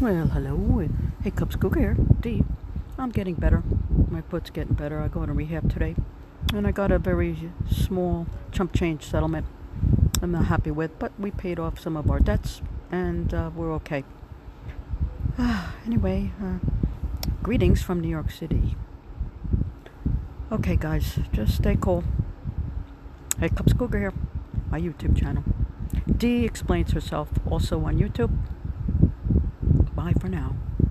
Well, hello. Hey, Cubs Cougar here. D. I'm getting better. My foot's getting better. I go to rehab today. And I got a very small chump change settlement I'm not happy with, but we paid off some of our debts and uh, we're okay. anyway, uh, greetings from New York City. Okay, guys, just stay cool. Hey, Cubs Cougar here, my YouTube channel. D explains herself also on YouTube. Bye for now.